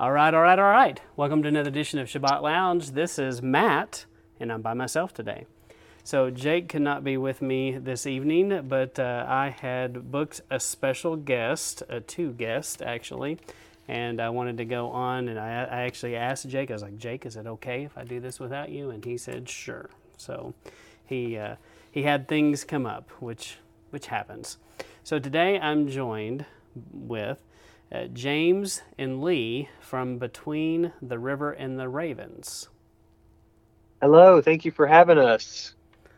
All right, all right, all right. Welcome to another edition of Shabbat Lounge. This is Matt, and I'm by myself today. So, Jake could not be with me this evening, but uh, I had booked a special guest, uh, two guests actually, and I wanted to go on. And I, I actually asked Jake, I was like, Jake, is it okay if I do this without you? And he said, sure. So, he, uh, he had things come up, which, which happens. So, today I'm joined with uh, James and Lee from Between the River and the Ravens. Hello, thank you for having us.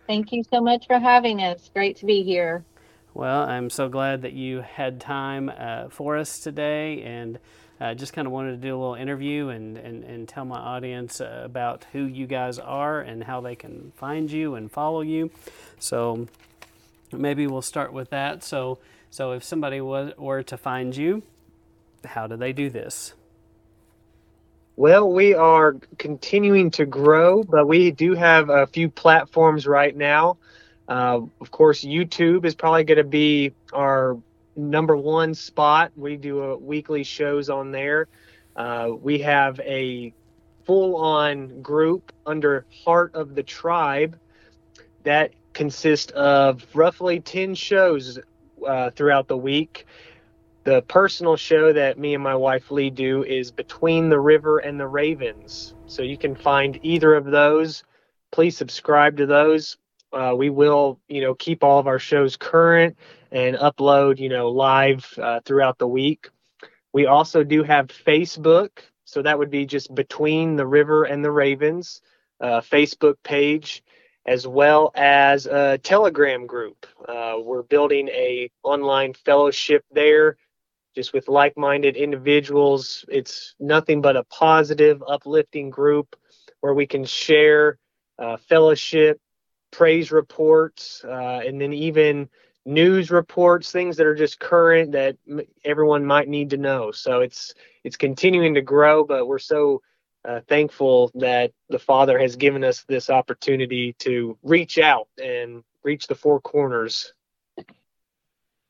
Thank you so much for having us. Great to be here. Well, I'm so glad that you had time uh, for us today and uh, just kind of wanted to do a little interview and, and, and tell my audience uh, about who you guys are and how they can find you and follow you. So maybe we'll start with that. So, so if somebody was, were to find you, how do they do this? Well, we are continuing to grow, but we do have a few platforms right now. Uh, of course, YouTube is probably going to be our number one spot. We do a weekly shows on there. Uh, we have a full-on group under Heart of the Tribe that consists of roughly 10 shows uh, throughout the week the personal show that me and my wife Lee do is Between the River and the Ravens. So you can find either of those. Please subscribe to those. Uh, we will, you know, keep all of our shows current and upload, you know, live uh, throughout the week. We also do have Facebook. So that would be just Between the River and the Ravens uh, Facebook page as well as a Telegram group. Uh, we're building a online fellowship there just with like minded individuals. It's nothing but a positive, uplifting group where we can share uh, fellowship, praise reports, uh, and then even news reports, things that are just current that everyone might need to know. So it's it's continuing to grow, but we're so uh, thankful that the Father has given us this opportunity to reach out and reach the four corners.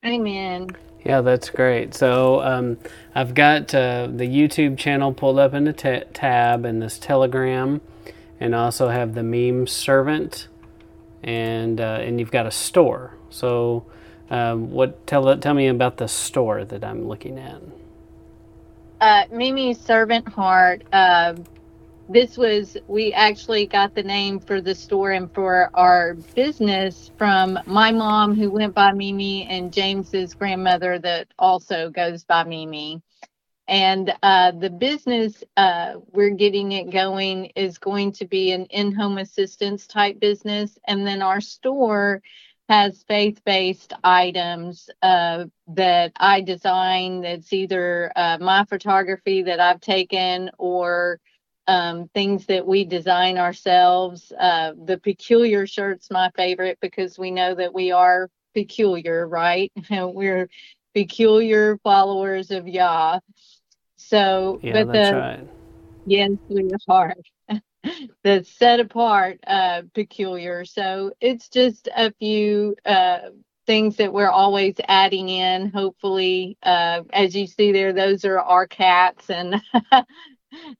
Amen. Yeah, that's great. So um, I've got uh, the YouTube channel pulled up in the t- tab and this Telegram, and also have the meme servant, and uh, and you've got a store. So um, what tell tell me about the store that I'm looking at. Uh, Mimi's Servant Heart uh, this was we actually got the name for the store and for our business from my mom who went by Mimi and James's grandmother that also goes by Mimi. And uh, the business uh, we're getting it going is going to be an in-home assistance type business, and then our store has faith-based items uh, that I design. That's either uh, my photography that I've taken or um, things that we design ourselves. Uh, the peculiar shirt's my favorite because we know that we are peculiar, right? We're peculiar followers of Yah. So, yeah, but that's the, right. Yes, we are. the set apart, uh, peculiar. So it's just a few uh, things that we're always adding in. Hopefully, uh, as you see there, those are our cats and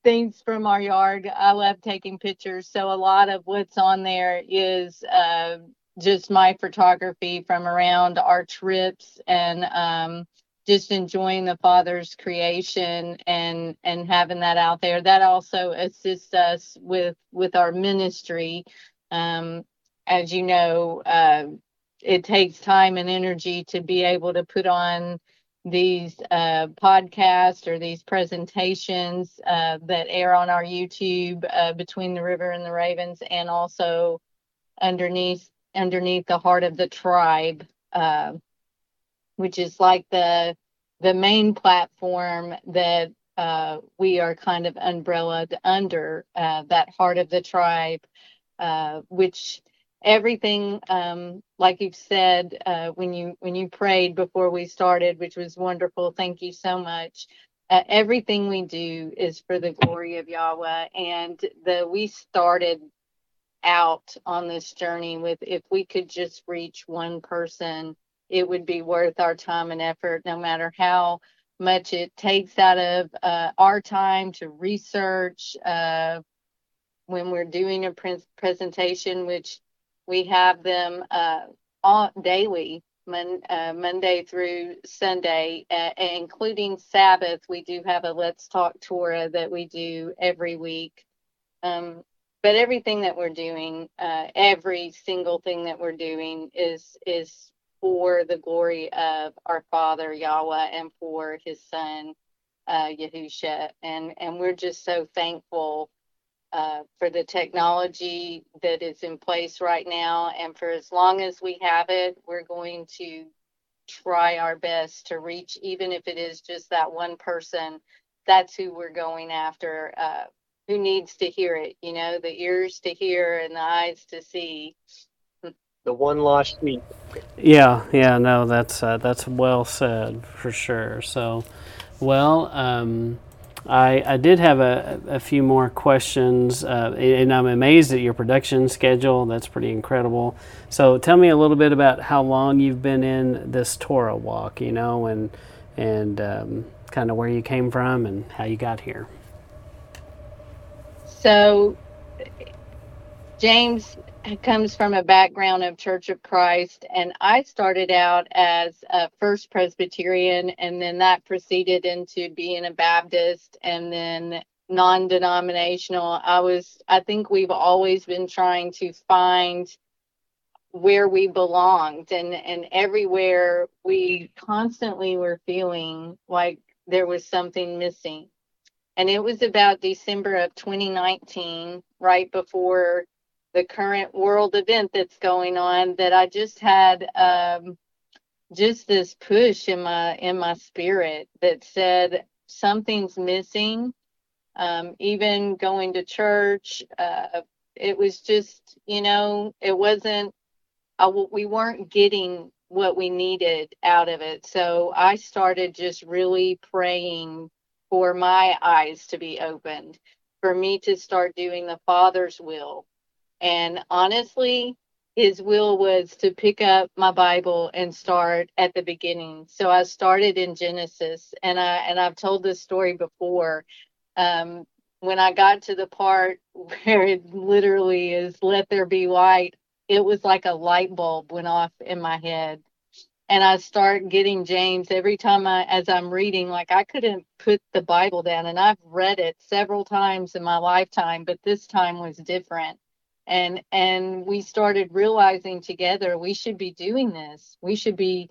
things from our yard. I love taking pictures. So a lot of what's on there is uh, just my photography from around our trips and um, just enjoying the Father's creation and and having that out there. That also assists us with with our ministry. Um, as you know, uh, it takes time and energy to be able to put on these uh, podcasts or these presentations uh, that air on our YouTube uh, between the river and the ravens, and also underneath underneath the heart of the tribe, uh, which is like the the main platform that uh, we are kind of umbrellaed under uh, that heart of the tribe, which everything um, like you've said uh, when you when you prayed before we started which was wonderful. Thank you so much. Uh, everything we do is for the glory of yahweh. And the we started out on this journey with if we could just reach one person it would be worth our time and effort no matter how much it takes out of uh, our time to research uh, when we're doing a pre- presentation, which we have them uh, all daily, mon- uh, Monday through Sunday, uh, including Sabbath. We do have a Let's Talk Torah that we do every week. Um, but everything that we're doing, uh, every single thing that we're doing is is for the glory of our Father Yahweh and for His Son uh, Yahusha, and and we're just so thankful uh, for the technology that is in place right now, and for as long as we have it, we're going to try our best to reach, even if it is just that one person. That's who we're going after. Uh, who needs to hear it, you know, the ears to hear and the eyes to see. The one lost sheep. Yeah, yeah, no, that's uh, that's well said for sure. So, well, um, I I did have a, a few more questions, uh, and I'm amazed at your production schedule. That's pretty incredible. So, tell me a little bit about how long you've been in this Torah walk, you know, and and um, kind of where you came from and how you got here. So James comes from a background of Church of Christ, and I started out as a First Presbyterian, and then that proceeded into being a Baptist, and then non-denominational. I was, I think we've always been trying to find where we belonged, and and everywhere we constantly were feeling like there was something missing and it was about December of 2019, right before the current world event that's going on, that I just had um, just this push in my in my spirit that said something's missing. Um, even going to church, uh, it was just you know it wasn't. I, we weren't getting what we needed out of it. So I started just really praying for my eyes to be opened, for me to start doing the Father's will. And honestly, his will was to pick up my Bible and start at the beginning. So I started in Genesis, and I and I've told this story before. Um, when I got to the part where it literally is "Let there be light," it was like a light bulb went off in my head, and I start getting James every time I as I'm reading like I couldn't put the Bible down and I've read it several times in my lifetime but this time was different and and we started realizing together we should be doing this. We should be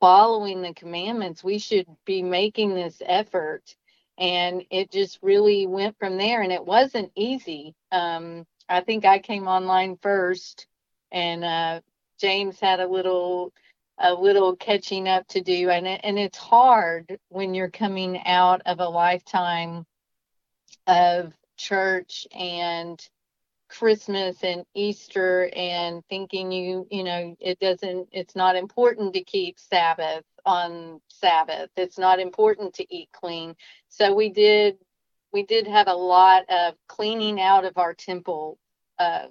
following the commandments. We should be making this effort. And it just really went from there. And it wasn't easy. Um, I think I came online first and uh, James had a little a little catching up to do. And and it's hard when you're coming out of a lifetime of church and Christmas and Easter and thinking you you know it doesn't it's not important to keep Sabbath on Sabbath. It's not important to eat clean. So we did we did have a lot of cleaning out of our temple uh,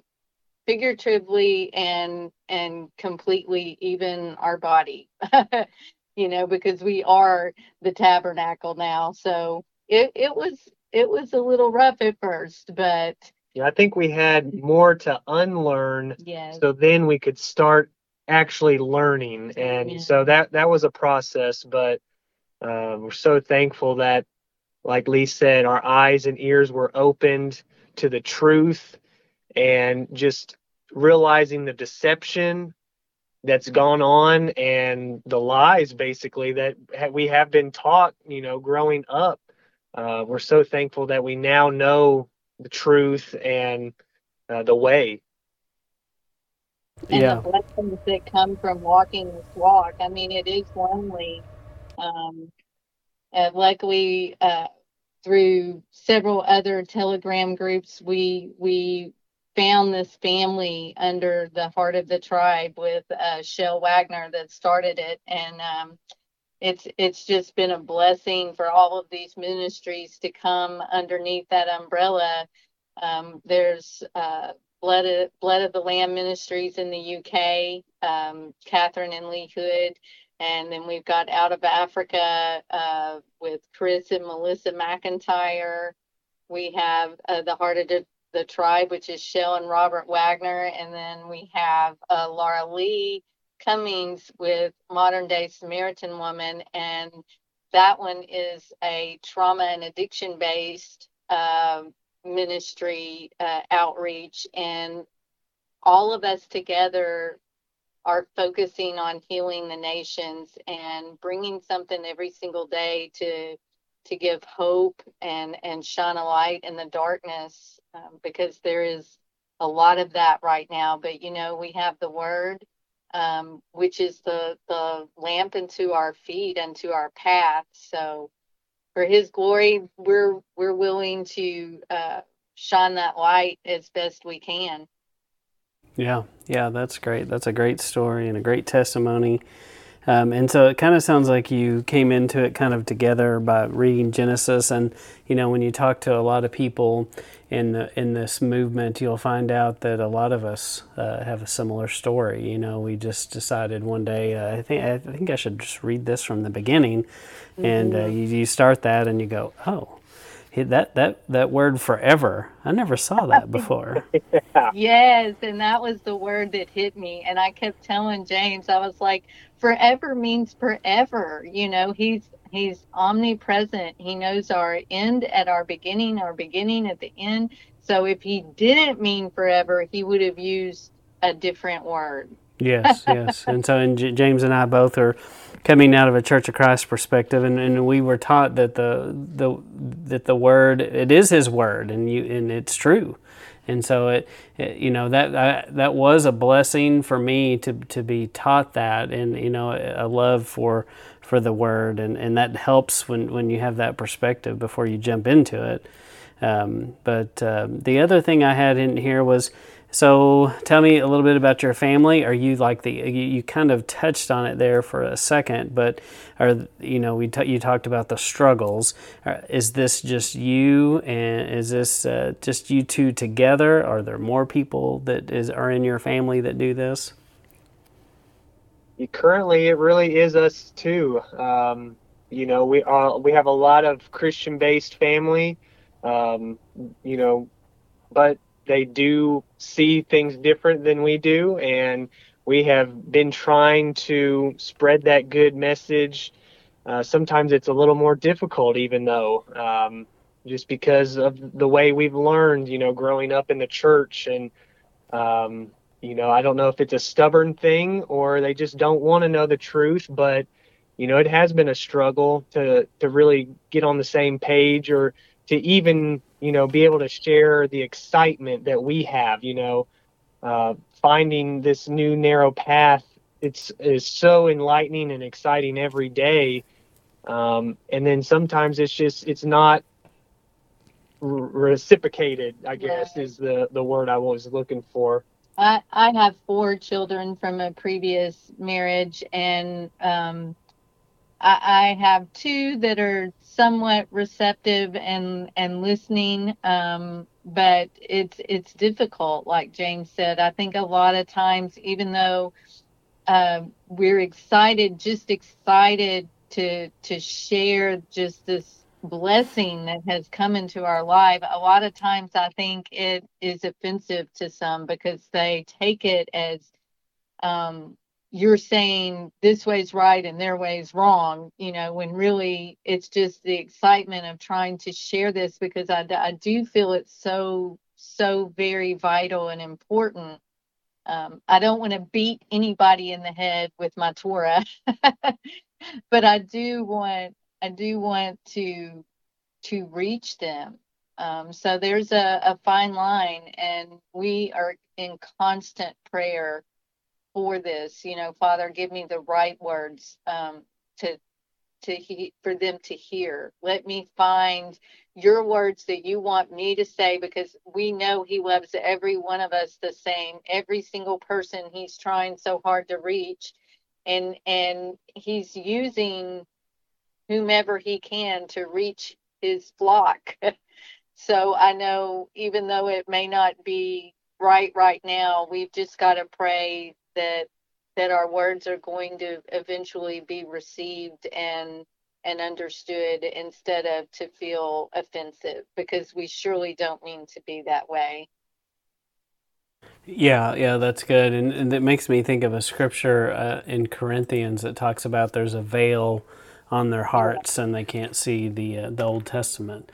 figuratively and and completely even our body you know because we are the tabernacle now. So it, it was it was a little rough at first but yeah i think we had more to unlearn yes. so then we could start actually learning and yeah. so that that was a process but uh, we're so thankful that like lee said our eyes and ears were opened to the truth and just realizing the deception that's gone on and the lies basically that we have been taught you know growing up uh, we're so thankful that we now know the truth and uh, the way. And yeah. the blessings that come from walking this walk. I mean it is lonely um, luckily uh, through several other telegram groups we we found this family under the heart of the tribe with uh, Shell Wagner that started it, and um, it's it's just been a blessing for all of these ministries to come underneath that umbrella. Um, there's uh, Blood of, Blood of the Lamb Ministries in the UK, um, Catherine and Lee Hood, And then we've got Out of Africa uh, with Chris and Melissa McIntyre. We have uh, The Heart of the, the, Tribe, which is Shell and Robert Wagner. And then we have uh, Laura Lee Cummings with Modern Day Samaritan Woman. And that one is a trauma and addiction based uh, ministry uh, outreach. And all of us together are focusing on healing the nations and bringing something every single day to to give hope and and shine a light in the darkness um, because there is a lot of that right now but you know we have the word um, which is the the lamp into our feet and to our path so for his glory we're we're willing to uh, shine that light as best we can yeah, yeah, that's great. That's a great story and a great testimony. Um, and so it kind of sounds like you came into it kind of together by reading Genesis. And you know, when you talk to a lot of people in the, in this movement, you'll find out that a lot of us uh, have a similar story. You know, we just decided one day, uh, I think I think I should just read this from the beginning, mm-hmm. and uh, mm-hmm. you, you start that and you go, oh, that that that word forever. I never saw that before. Yeah. yes and that was the word that hit me and i kept telling james i was like forever means forever you know? He's he's omnipresent. He knows our end at our beginning our beginning at the end. So if he didn't mean forever he would have used a different word. Yes yes. And so and J- james and i both are coming out of a Church of Christ perspective, and, and we were taught that the the that the word it is His word, and you and it's true, and so it, it you know that, that that was a blessing for me to to be taught that, and you know a love for for the word, and, and that helps when when you have that perspective before you jump into it. Um, but uh, the other thing I had in here was so tell me a little bit about your family. Are you like the you, kind of touched on it there for a second, but are you know we t- you talked about the struggles. Is this just you, and is this uh, just you two together? Are there more people that is are in your family that do this? Currently, it really is us too. Um, you know, we are we have a lot of Christian-based family. Um, you know, but they do see things different than we do and we have been trying to spread that good message. Uh, sometimes it's a little more difficult even though um, just because of the way we've learned you know growing up in the church. And um, you know i don't know if it's a stubborn thing or they just don't want to know the truth but you know it has been a struggle to to really get on the same page or to even you know, be able to share the excitement that we have, you know, uh, finding this new narrow path. It's is so enlightening and exciting every day. Um, and then sometimes it's just it's not reciprocated. I guess yeah. is the the word I was looking for. I I have four children from a previous marriage, and um, I, I have two that are somewhat receptive and and listening um, but it's it's difficult like james said. I think a lot of times even though uh, we're excited just excited to to share just this blessing that has come into our life a lot of times i think it is offensive to some because they take it as um, you're saying this way's right and their way's wrong, you know, when really it's just the excitement of trying to share this because I, I do feel it's so, so very vital and important. Um, I don't want to beat anybody in the head with my Torah, but I do want, I do want to, to reach them. Um, so there's a, a fine line and we are in constant prayer for this. You know, Father, give me the right words um, to to he, for them to hear. Let me find your words that you want me to say because we know he loves every one of us the same. Every single person he's trying so hard to reach and and he's using whomever he can to reach his flock. so I know even though it may not be right right now, we've just got to pray that that our words are going to eventually be received and and understood instead of to feel offensive because we surely don't mean to be that way. Yeah, yeah, that's good. And, and it makes me think of a scripture uh, in Corinthians that talks about there's a veil on their hearts and they can't see the uh, the Old Testament.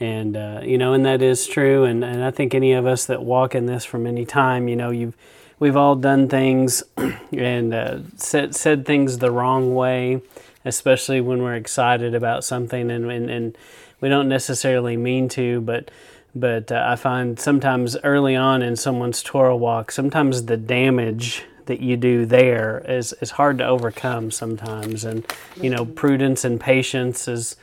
And uh, you know, and that is true. And, and I think any of us that walk in this from any time, you know, you've we've all done things and uh, said said things the wrong way, especially when we're excited about something and and, and we don't necessarily mean to, but but uh, I find sometimes early on in someone's Torah walk, sometimes the damage that you do there is, is hard to overcome sometimes. And, you know, prudence and patience is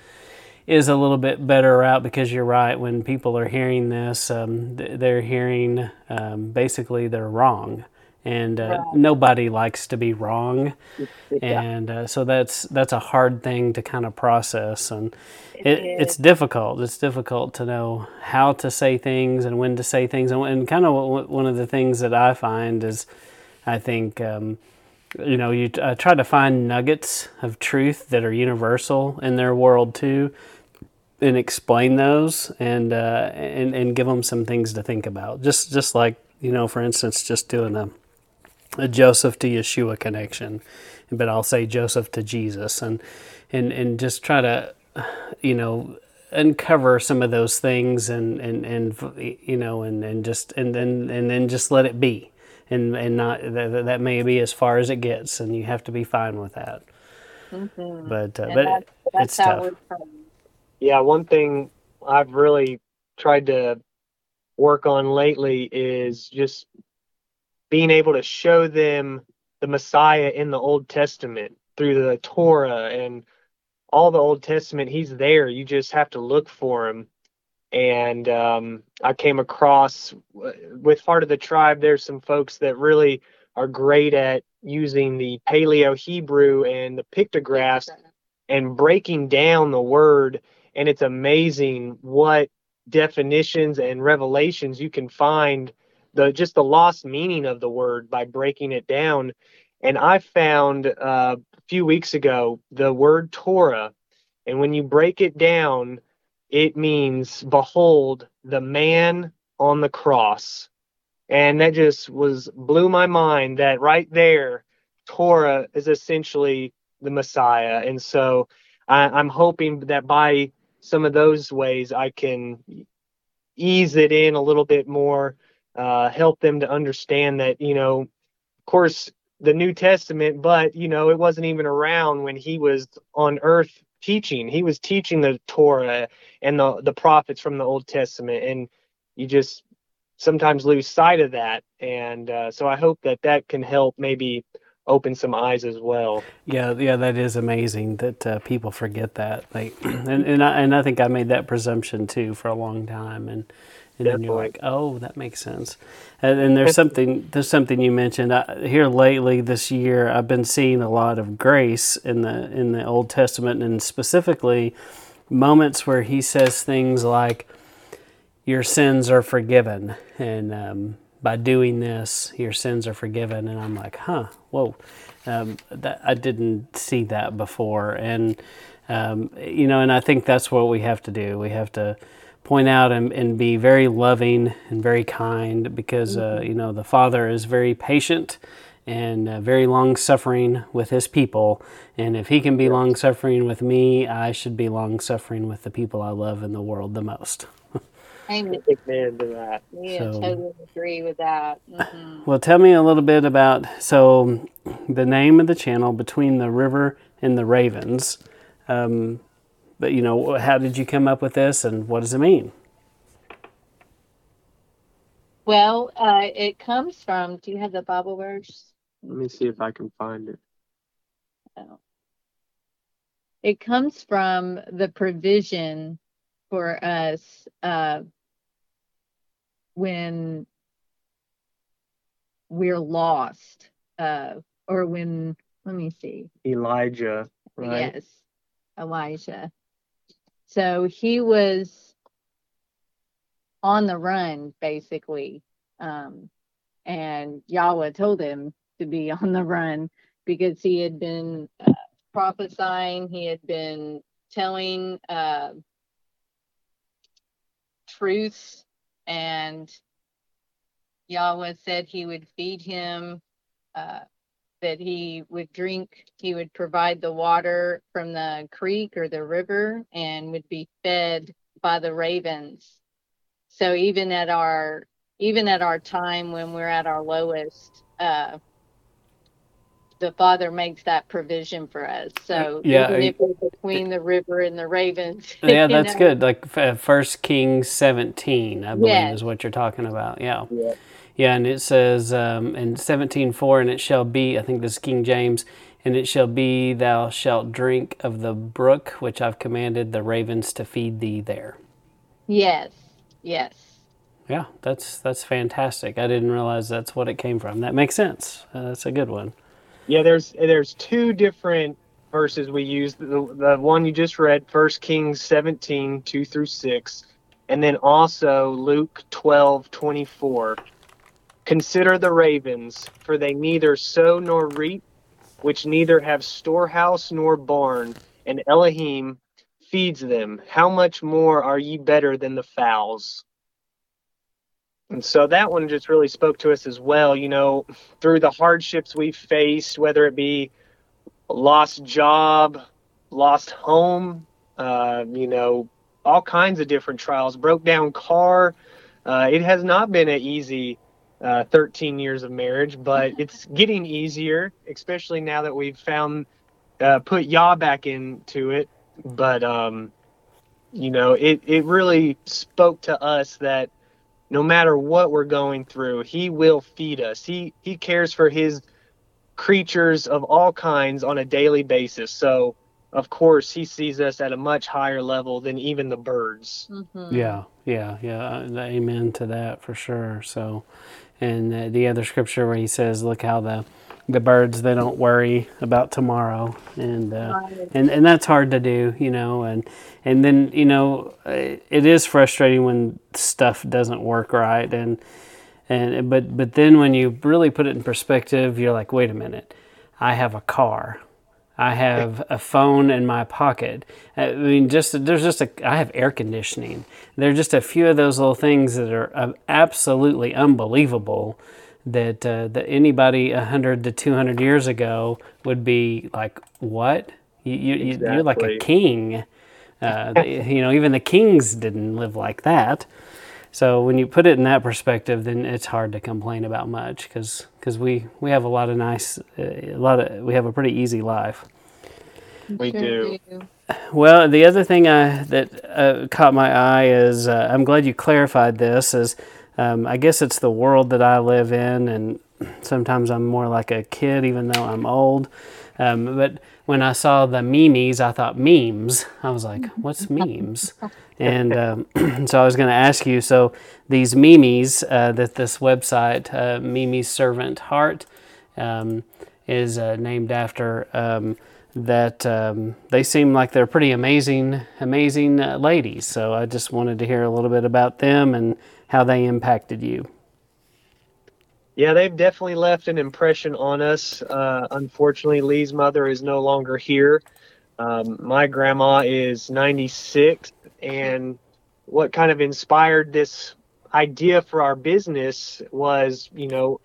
is a little bit better route because you're right. When people are hearing this, um, they're hearing um, basically they're wrong, and uh, right. nobody likes to be wrong, yeah. and uh, so that's that's a hard thing to kind of process, and it, it's difficult. It's difficult to know how to say things and when to say things, and, and kind of one of the things that I find is, I think. Um, you know, you uh, try to find nuggets of truth that are universal in their world too, and explain those and uh, and and give them some things to think about. Just just like you know, for instance, just doing a a Joseph to Yeshua connection, but I'll say Joseph to Jesus, and and and just try to, you know, uncover some of those things, and and and you know, and and just and then and then just let it be, and and not that that may be as far as it gets, and you have to be fine with that. Mm-hmm. But uh, but that's, that's it's tough. Yeah, one thing I've really tried to work on lately is just being able to show them the Messiah in the Old Testament through the Torah and all the Old Testament. He's there. You just have to look for him. And um, I came across with Heart of the Tribe. There's some folks that really are great at using the Paleo Hebrew and the pictographs and breaking down the word. And it's amazing what definitions and revelations you can find the just the lost meaning of the word by breaking it down. And I found uh, a few weeks ago the word Torah, and when you break it down, it means behold the man on the cross. And that just was blew my mind that right there, Torah is essentially the Messiah. And so I, I'm hoping that by some of those ways I can ease it in a little bit more uh, help them to understand that you know, of course, the New Testament, but you know, it wasn't even around when he was on earth teaching. He was teaching the Torah and the the prophets from the Old Testament, and you just sometimes lose sight of that. And uh, so I hope that that can help maybe open some eyes as well. Yeah, yeah, that is amazing that uh, people forget that. Like, and and I, and I think I made that presumption too for a long time, and and then you're like, oh, that makes sense. And, and there's something there's something you mentioned I, here lately this year. I've been seeing a lot of grace in the in the Old Testament, and specifically moments where he says things like, "Your sins are forgiven," and um, by doing this, your sins are forgiven. And I'm like, huh, whoa, um, that I didn't see that before, and um, you know, and I think that's what we have to do. We have to point out and, and be very loving and very kind because uh, mm-hmm. you know the father is very patient and uh, very long suffering with his people and if he can be long suffering with me i should be long suffering with the people i love in the world the most Amen. Amen to that. Yeah, so, totally agree with that. Mm-hmm. Well, tell me a little bit about so the name of the channel between the river and the ravens. Um, but you know, how did you come up with this, and what does it mean? Well, uh, it comes from. Do you have the Bible verse? Let me see if I can find it. Oh. It comes from the provision for us uh, when we're lost, uh, or when. Let me see. Elijah, right? Yes, Elijah. So he was on the run, basically. Um, and Yahweh told him to be on the run because he had been uh, prophesying, he had been telling uh, truths, and Yahweh said he would feed him, uh, that he would drink, he would provide the water from the creek or the river, and would be fed by the ravens. So even at our even at our time when we're at our lowest, uh, the Father makes that provision for us. So Yeah, even if we're between the river and the ravens, Yeah, that's know, good. Like f- First Kings 17, I believe Yes. is what you're talking about. Yeah. Yeah. Yeah, and it says um, in 17:4, and it shall be, I think this is King James, and it shall be, thou shalt drink of the brook which I've commanded the ravens to feed thee there. Yes, yes. Yeah, that's that's fantastic. I didn't realize that's what it came from. That makes sense. Uh, that's a good one. Yeah, there's there's two different verses we use. The, the one you just read, First Kings 17, 2 through 6, and then also Luke 12, 24. Consider the ravens, for they neither sow nor reap, which neither have storehouse nor barn, and Elohim feeds them. How much more are ye better than the fowls? And so that one just really spoke to us as well. You know, through the hardships we've faced, whether it be lost job, lost home, uh, you know, all kinds of different trials, broke down car. Uh, it has not been an easy uh, 13 years of marriage, but it's getting easier, especially now that we've found uh, put Yah back into it. But um, you know, it it really spoke to us that no matter what we're going through, he will feed us. He he cares for his creatures of all kinds on a daily basis. So, of course, he sees us at a much higher level than even the birds. Mhm. Yeah, yeah, yeah. uh, Amen to that for sure. So, and uh, the other scripture where he says, "Look how the the birds they don't worry about tomorrow," and uh, and and that's hard to do, you know. And and then you know, uh, it is frustrating when stuff doesn't work right, and and but but then when you really put it in perspective, you're like, wait a minute, I have a car. I have a phone in my pocket. I mean, just there's just a I have air conditioning. There are just a few of those little things that are uh, absolutely unbelievable. That uh, that anybody hundred to two hundred years ago would be like, what? You, you, you you're like a king. Uh, the- you know, even the kings didn't live like that. So when you put it in that perspective, then it's hard to complain about much because because we we have a lot of nice, uh, a lot of we have a pretty easy life. We do. Well, the other thing I, that uh, caught my eye is uh, I'm glad you clarified this. Is um, I guess it's the world that I live in, and sometimes I'm more like a kid, even though I'm old. Um, but when I saw the memes, I thought memes. I was like, "What's memes?" and um, so I was going to ask you. So these memes uh, that this website, uh, Mimi's Servant Heart, um, is uh, named after. That um, they seem like they're pretty amazing, amazing uh, ladies. So I just wanted to hear a little bit about them and how they impacted you. Yeah, they've definitely left an impression on us. Uh, unfortunately, Lee's mother is no longer here. Um, my grandma is 96, and what kind of inspired this idea for our business was, you know,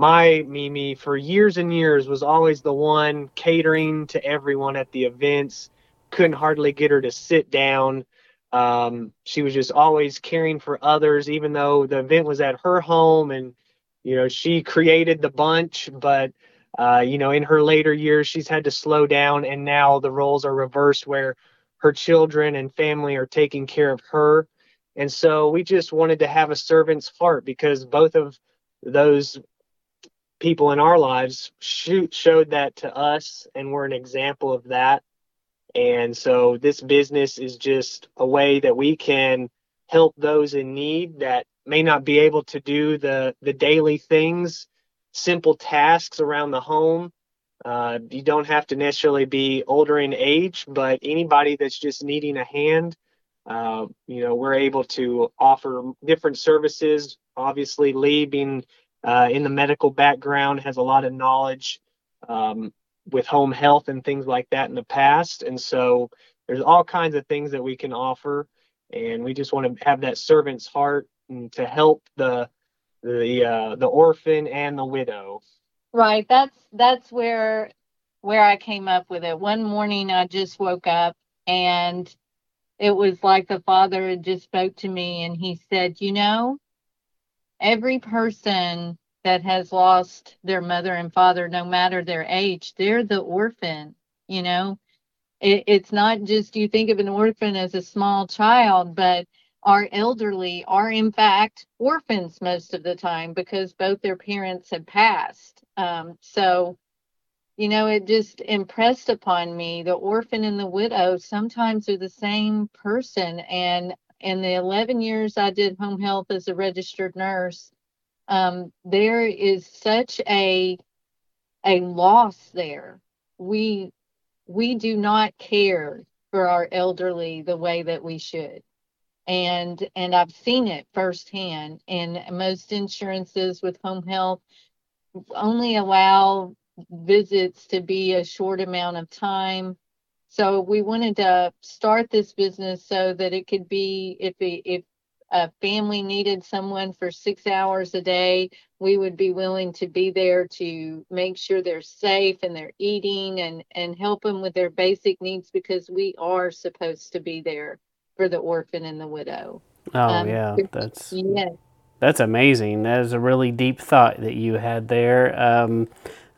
my Mimi for years and years was always the one catering to everyone at the events. Couldn't hardly get her to sit down. Um, she was just always caring for others, even though the event was at her home and you know she created the bunch but uh, you know in her later years she's had to slow down and now the roles are reversed where her children and family are taking care of her and so we just wanted to have a servant's heart because both of those people in our lives shoot, showed that to us and we're an example of that. And so this business is just a way that we can help those in need that may not be able to do the the daily things simple tasks around the home. Uh, you don't have to necessarily be older in age but anybody that's just needing a hand uh, you know we're able to offer different services. Obviously lee being uh, in the medical background, has a lot of knowledge um, with home health and things like that in the past. And so there's all kinds of things that we can offer. And we just want to have that servant's heart and to help the the uh, the orphan and the widow. Right. That's that's where where I came up with it. One morning I just woke up and it was like the father had just spoke to me and he said, "You know, every person that has lost their mother and father, no matter their age, they're the orphan. You know, it, it's not just you think of an orphan as a small child, but our elderly are in fact orphans most of the time because both their parents have passed. Um, so, you know, it just impressed upon me the orphan and the widow sometimes are the same person. And in the 11 years I did home health as a registered nurse, um, there is such a a loss there. We we do not care for our elderly the way that we should. And and I've seen it firsthand. And most insurances with home health only allow visits to be a short amount of time. So we wanted to start this business so that it could be if it, if a family needed someone for six hours a day, we would be willing to be there to make sure they're safe and they're eating and, and help them with their basic needs because we are supposed to be there for the orphan and the widow. Oh um, yeah, that's yeah. That's amazing. That is a really deep thought that you had there. Um,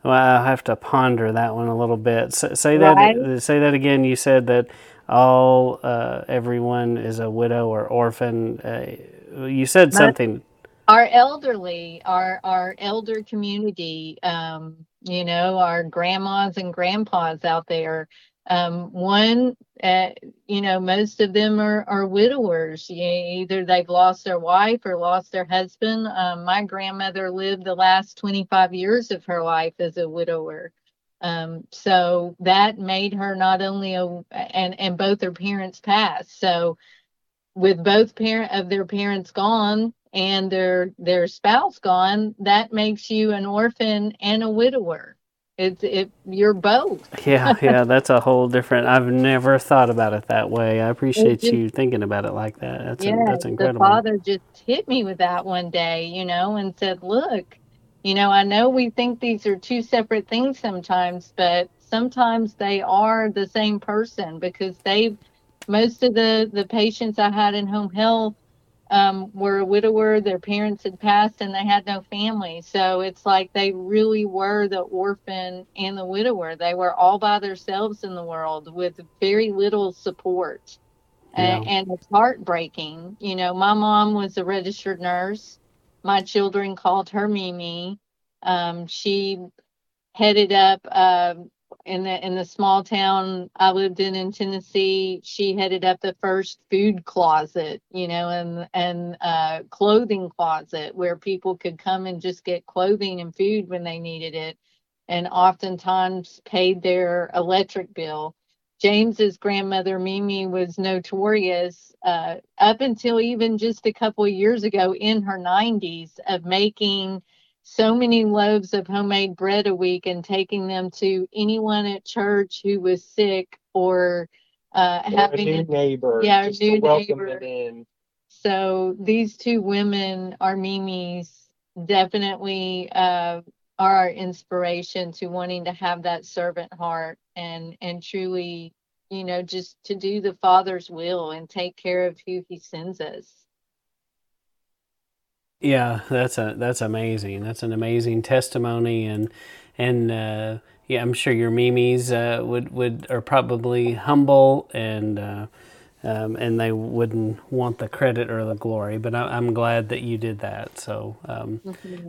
well, I'll have to ponder that one a little bit. say right. that. Say that again. You said that all uh, everyone is a widow or orphan. Uh, you said something. Our elderly, our our elder community, um, you know, our grandmas and grandpas out there. Um, one, uh, you know, most of them are, are widowers. either they've lost their wife or lost their husband. Um, my grandmother lived the last 25 years of her life as a widower. Um, so that made her not only a and and both her parents passed. So with both parent of their parents gone and their their spouse gone, that makes you an orphan and a widower. It's it you're both. yeah, yeah, that's a whole different. I've never thought about it that way. I appreciate just, you thinking about it like that. That's yeah, a, that's incredible. The father just hit me with that one day, you know, and said, "Look, you know, I know we think these are two separate things sometimes, but sometimes they are the same person because they've most of the the patients I had in home health um, were a widower, their parents had passed, and they had no family. So it's like they really were the orphan and the widower. They were all by themselves in the world with very little support. Yeah. And, and it's heartbreaking. You know, my mom was a registered nurse my children called her Mimi. Um, she headed up uh, in the in the small town I lived in in Tennessee. She headed up the first food closet, you know, and and uh, clothing closet where people could come and just get clothing and food when they needed it, and oftentimes paid their electric bill. James's grandmother Mimi was notorious uh, up until even just a couple of years ago in her 90s of making so many loaves of homemade bread a week and taking them to anyone at church who was sick or uh, having a new neighbor. Yeah, a new neighbor. So these two women are Mimi's definitely uh, are our inspiration to wanting to have that servant heart and and truly you know just to do the father's will and take care of who he sends us yeah that's a that's amazing that's an amazing testimony and and uh, yeah i'm sure your mimis uh, would would are probably humble and uh, um, and they wouldn't want the credit or the glory but I, am glad that you did that so um,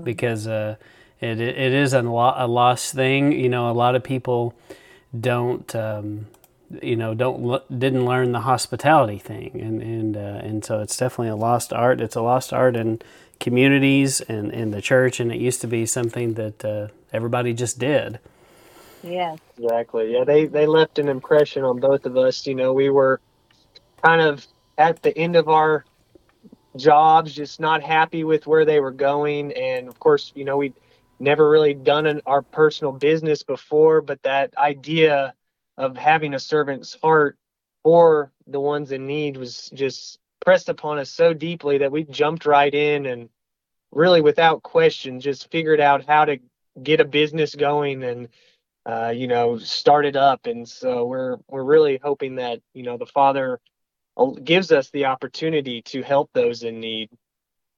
because uh, it, it is a, lo- a lost thing. You know, a lot of people don't, um, you know, don't didn't learn the hospitality thing, and and uh, and so it's definitely a lost art. It's a lost art in communities and in the church, and it used to be something that uh, everybody just did. Yeah, exactly. Yeah, they they left an impression on both of us. You know, we were kind of at the end of our jobs, just not happy with where they were going. And of course, you know, we never really done an, our personal business before, but that idea of having a servant's heart for the ones in need was just pressed upon us so deeply that we jumped right in and really without question just figured out how to get a business going and uh, you know start it up. And so we're we're really hoping that you know the father gives us the opportunity to help those in need.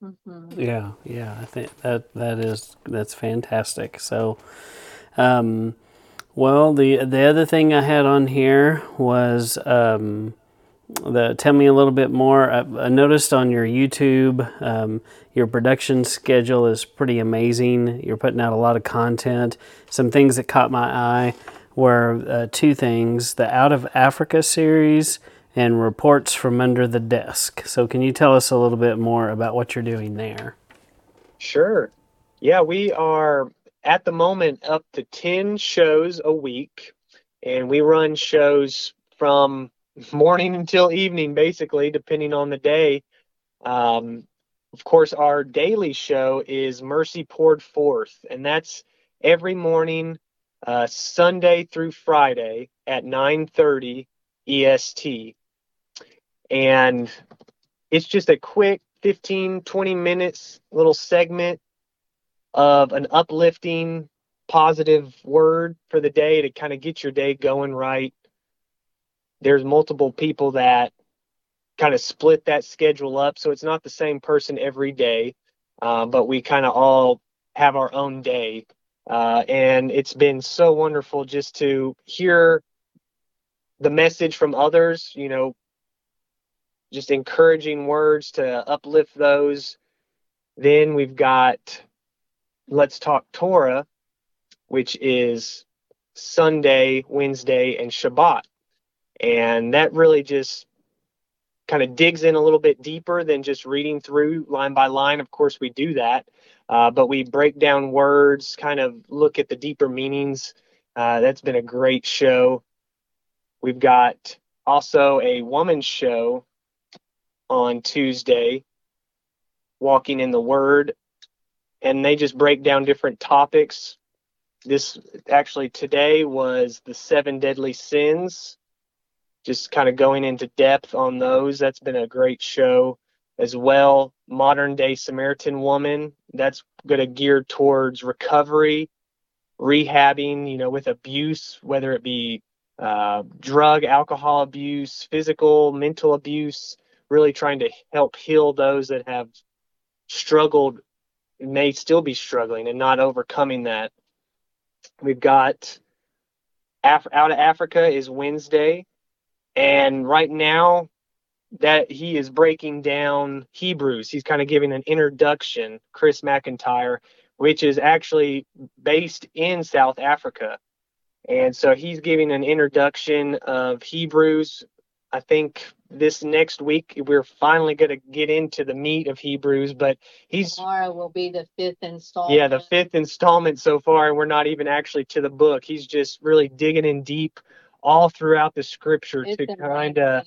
Mm-hmm. yeah yeah i think that that is that's fantastic. So um well the the other thing i had on here was um the, tell me a little bit more. I, I noticed on your YouTube, um, your production schedule is pretty amazing. You're putting out a lot of content. Some things that caught my eye were uh, two things the Out of Africa series and Reports from Under the Desk. So, can you tell us a little bit more about what you're doing there? Sure. Yeah, we are at the moment up to 10 shows a week, and we run shows from morning until evening, basically, depending on the day. Um, of course, our daily show is Mercy Poured Forth, and that's every morning, uh, Sunday through Friday at 9:30 EST. And it's just a quick 15, 20 minutes little segment of an uplifting, positive word for the day to kind of get your day going right there's multiple people that kind of split that schedule up. So it's not the same person every day, uh, but we kind of all have our own day. Uh, and it's been so wonderful just to hear the message from others, you know, just encouraging words to uplift those. Then we've got Let's Talk Torah, which is Sunday, Wednesday, and Shabbat. And that really just kind of digs in a little bit deeper than just reading through line by line. Of course, we do that, uh, but we break down words, kind of look at the deeper meanings. Uh, that's been a great show. We've got also a woman's show on Tuesday, Walking in the Word, and they just break down different topics. This actually today was the seven deadly sins just kind of going into depth on those. That's been a great show as well. Modern day Samaritan woman, that's going to gear towards recovery, rehabbing, you know, with abuse, whether it be uh, drug, alcohol abuse, physical, mental abuse, really trying to help heal those that have struggled, may still be struggling and not overcoming that. We've got Af- out of Africa is Wednesday. And right now, that he is breaking down Hebrews. He's kind of giving an introduction, Chris McIntyre, which is actually based in South Africa. And so he's giving an introduction of Hebrews. I think this next week we're finally going to get into the meat of Hebrews, but he's tomorrow will be the fifth installment. Yeah, the fifth installment so far, and we're not even actually to the book. He's just really digging in deep all throughout the scripture it's to kind of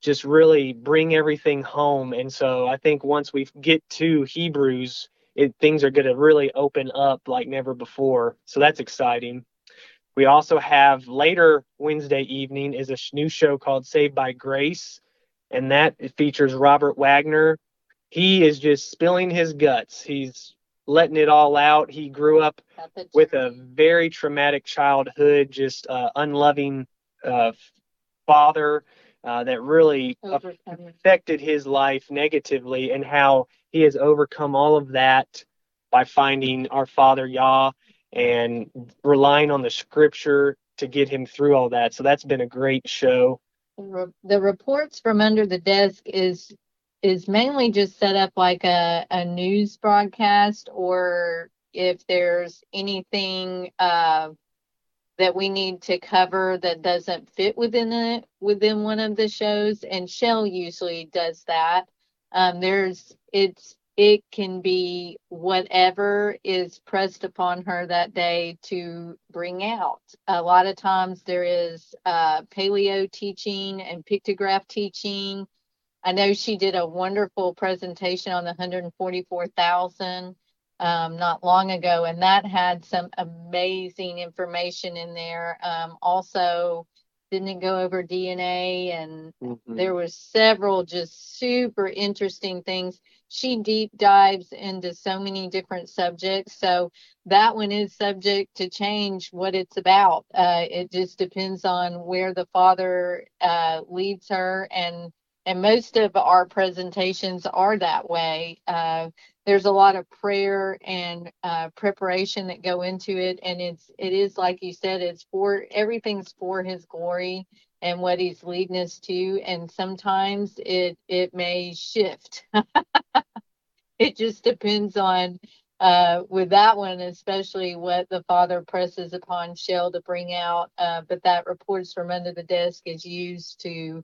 just really bring everything home. And so I think once we get to Hebrews, it, things are going to really open up like never before. So that's exciting. We also have later Wednesday evening is a new show called Saved by Grace, and that features Robert Wagner. He is just spilling his guts. He's letting it all out. He grew up with a very traumatic childhood, just uh, unloving uh, father uh, that really affected his life negatively, and how he has overcome all of that by finding our Father Yah and relying on the Scripture to get him through all that. So that's been a great show. The reports from under the desk is is mainly just set up like a, a news broadcast or if there's anything uh, that we need to cover that doesn't fit within it within one of the shows and shell usually does that. Um, there's it's it can be whatever is pressed upon her that day to bring out. A lot of times there is uh, paleo teaching and pictograph teaching. I know she did a wonderful presentation on the 144,000 um, not long ago, and that had some amazing information in there. Um, also, didn't go over DNA, and Mhm. there was several just super interesting things. She deep dives into so many different subjects, so that one is subject to change what it's about. Uh, it just depends on where the father uh, leads her, and and most of our presentations are that way. Uh, there's a lot of prayer and uh, preparation that go into it and it's it is like you said it's for everything's for his glory and what he's leading us to and sometimes it it may shift. It just depends on uh, with that one especially what the father presses upon shell to bring out uh, but that reports from under the desk is used to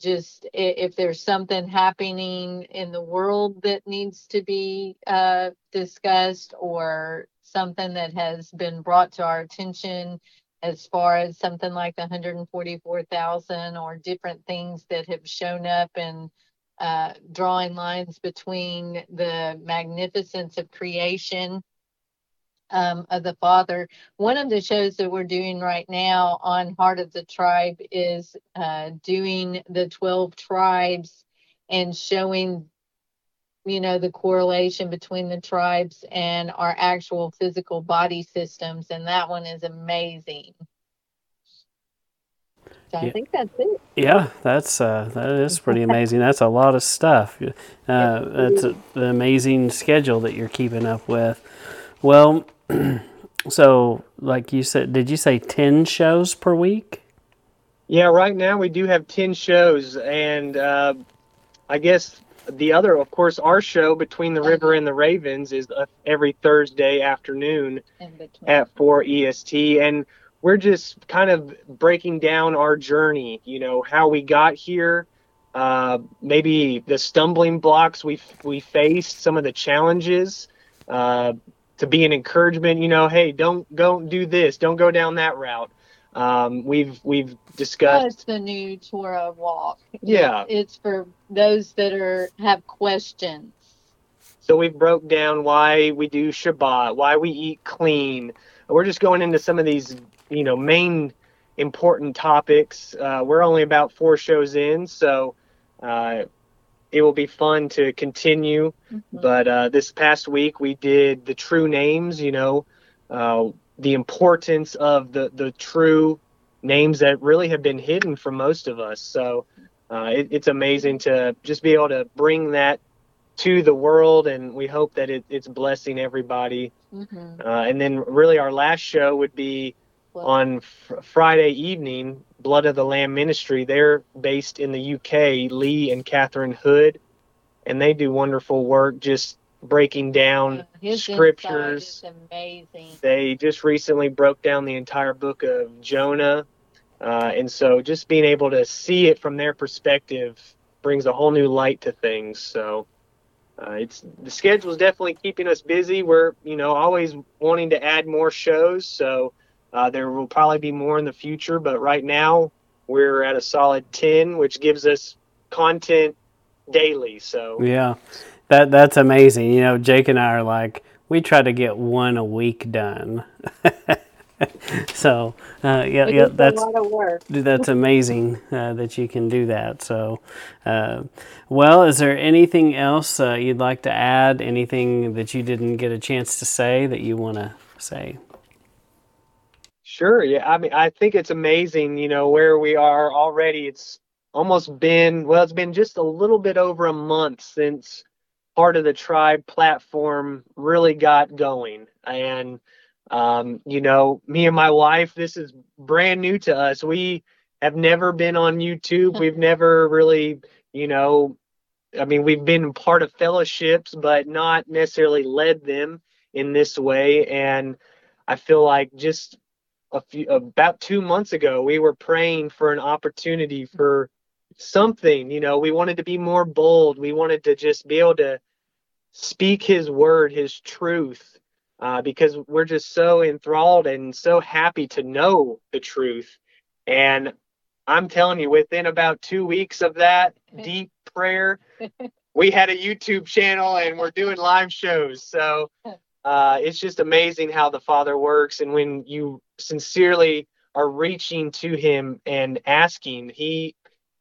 just if there's something happening in the world that needs to be uh, discussed or something that has been brought to our attention as far as something like the 144,000 or different things that have shown up and uh, drawing lines between the magnificence of creation um, of the Father. One of the shows that we're doing right now on Heart of the Tribe is uh, doing the 12 tribes and showing, you know, the correlation between the tribes and our actual physical body systems. And that one is amazing. So Yeah. I think that's it. Yeah, that's uh, that is pretty amazing. That's a lot of stuff. Uh, that's an amazing schedule that you're keeping up with. Well, so like you said, did you say ten shows per week? Yeah, right now we do have 10 shows, and uh, I guess the other, of course, our show, Between the River and the Ravens, is uh, every Thursday afternoon at 4 EST. And we're just kind of breaking down our journey, you know, how we got here, uh, maybe the stumbling blocks we we faced, some of the challenges, uh, to be an encouragement. You know, hey, don't go do this, don't go down that route. Um, we've we've discussed. the new Torah walk. Yeah. It's for those that are have questions. So we've broke down why we do Shabbat, why we eat clean. We're just going into some of these, you know, main important topics. Uh, we're only about four shows in, so uh, it will be fun to continue. Mhm. But uh, this past week we did the true names, you know, uh, the importance of the the true names that really have been hidden from most of us. So uh, it, it's amazing to just be able to bring that to the world, and we hope that it, it's blessing everybody. Mhm. Uh, and then really our last show would be Well, on fr- Friday evening, Blood of the Lamb Ministry. They're based in the UK, Lee and Catherine Hood, and they do wonderful work just breaking down his scriptures. amazing. They just recently broke down the entire book of Jonah. Uh, and so just being able to see it from their perspective brings a whole new light to things. So uh, it's the schedule is definitely keeping us busy. We're, you know, always wanting to add more shows. So uh, there will probably be more in the future. But right now we're at a solid 10, which gives us content daily. So Yeah, that that's amazing. You know, Jake and I are like we try to get one a week done. so uh, yeah, It yeah, that's a lot of work. that's amazing uh, that you can do that. So, uh, well, is there anything else uh, you'd like to add? Anything that you didn't get a chance to say that you want to say? Sure. Yeah. I mean, I think it's amazing, you know, where we are already. It's almost been, well, it's been just a little bit over a month since heart of the tribe platform really got going. And, um, you know, me and my wife, this is brand new to us. We have never been on YouTube. We've never really, you know, I mean, we've been part of fellowships, but not necessarily led them in this way. And I feel like just a few about two months ago we were praying for an opportunity for something you know we wanted to be more bold we wanted to just be able to speak his word his truth uh, because we're just so enthralled and so happy to know the truth and I'm telling you, within about two weeks of that deep prayer, we had a YouTube channel and we're doing live shows. So uh, it's just amazing how the Father works. And when you sincerely are reaching to Him and asking, He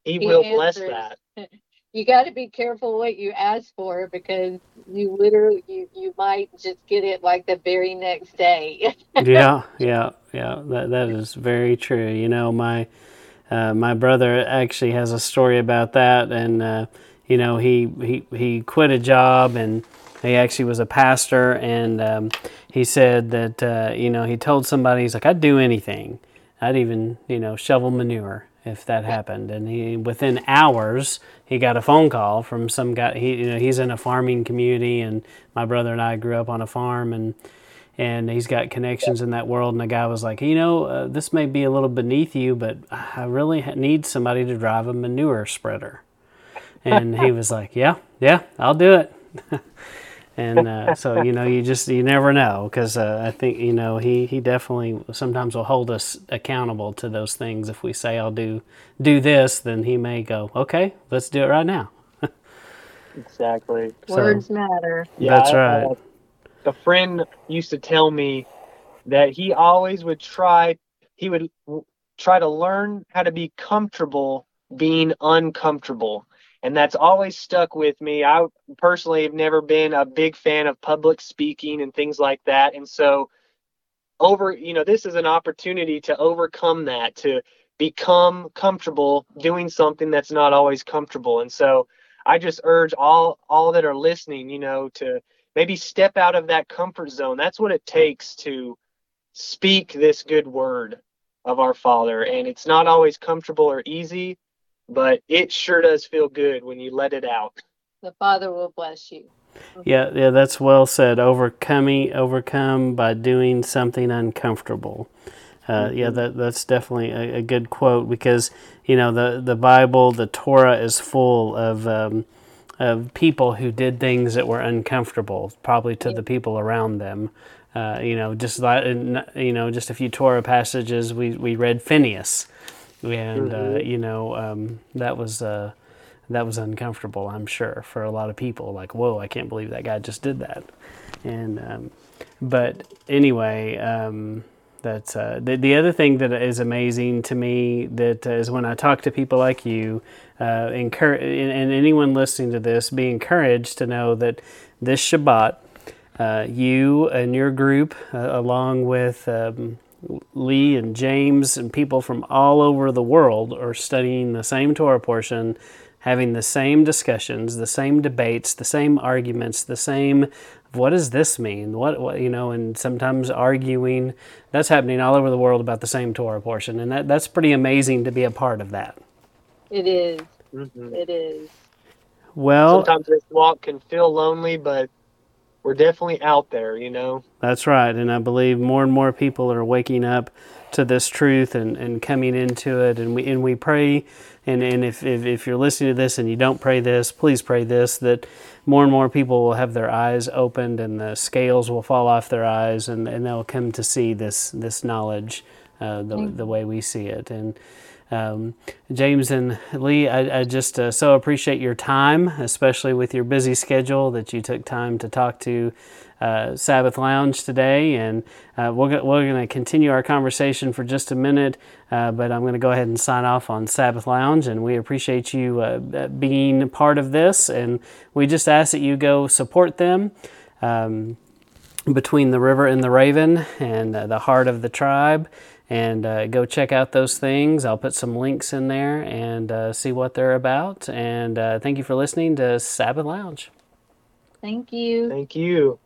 He, He will bless that. You got to be careful what you ask for because you literally you you might just get it like the very next day. yeah, yeah, yeah. That that is very true. You know, my uh, my brother actually has a story about that, and uh, you know, he he he quit a job, and he actually was a pastor, and um, he said that uh, you know he told somebody he's like I'd do anything, I'd even you know shovel manure if that happened, and he within hours he got a phone call from some guy. He you know he's in a farming community, and my brother and I grew up on a farm, and and he's got connections in that world. And the guy was like, you know, uh, this may be a little beneath you, but I really need somebody to drive a manure spreader. And he was like, yeah, yeah, I'll do it. and uh, so you know, you just you never know because uh, I think you know he he definitely sometimes will hold us accountable to those things. If we say I'll do do this, then he may go, okay, let's do it right now. Exactly. So- Words matter. That's right. uh, a friend used to tell me that he always would try, he would w- try to learn how to be comfortable being uncomfortable. And that's always stuck with me. I personally have never been a big fan of public speaking and things like that. And so, over, you know, this is an opportunity to overcome that, to become comfortable doing something that's not always comfortable. And so, I just urge all all that are listening, you know, to maybe step out of that comfort zone. That's what it takes to speak this good word of our Father. And it's not always comfortable or easy, but it sure does feel good when you let it out. The Father will bless you. Yeah, yeah, that's well said. Overcoming, overcome by doing something uncomfortable. Uh, Yeah, that that's definitely a, a good quote because you know the the Bible, the Torah is full of um, of people who did things that were uncomfortable, probably to the people around them. Uh, you know, just like you know, just a few Torah passages. We we read Phineas, and uh, you know um, that was. Uh, that was uncomfortable, I'm sure, for a lot of people. Like, whoa, I can't believe that guy just did that. And um, but anyway, um, that's uh, the the other thing that is amazing to me that uh, is when I talk to people like you, uh, encourage and, and anyone listening to this, be encouraged to know that this Shabbat, uh, you and your group, uh, along with um, Lee and James and people from all over the world, are studying the same Torah portion having the same discussions, the same debates, the same arguments, the same what does this mean? What, what you know, and sometimes arguing. That's happening all over the world about the same Torah portion, and that, that's pretty amazing to be a part of that. It is. Mhm. It is. Well, Sometimes this walk can feel lonely, but we're definitely out there, you know. That's right. And I believe more and more people are waking up to this truth and, and coming into it. And we, and we pray, and, and if, if, if you're listening to this and you don't pray this, please pray this that more and more people will have their eyes opened and the scales will fall off their eyes and, and they'll come to see this, this knowledge uh, the, the way we see it. And um, James and Lee, I, I just uh, so appreciate your time, especially with your busy schedule, that you took time to talk to uh, Sabbath Lounge today. And uh, we're, go- we're going to continue our conversation for just a minute, uh, but I'm going to go ahead and sign off on Sabbath Lounge. And we appreciate you uh, being part of this. And we just ask that you go support them. Um, between the river and the raven and uh, the heart of the tribe and uh, go check out those things i'll put some links in there and uh, see what they're about and uh, thank you for listening to sabbath lounge Thank you. Thank you.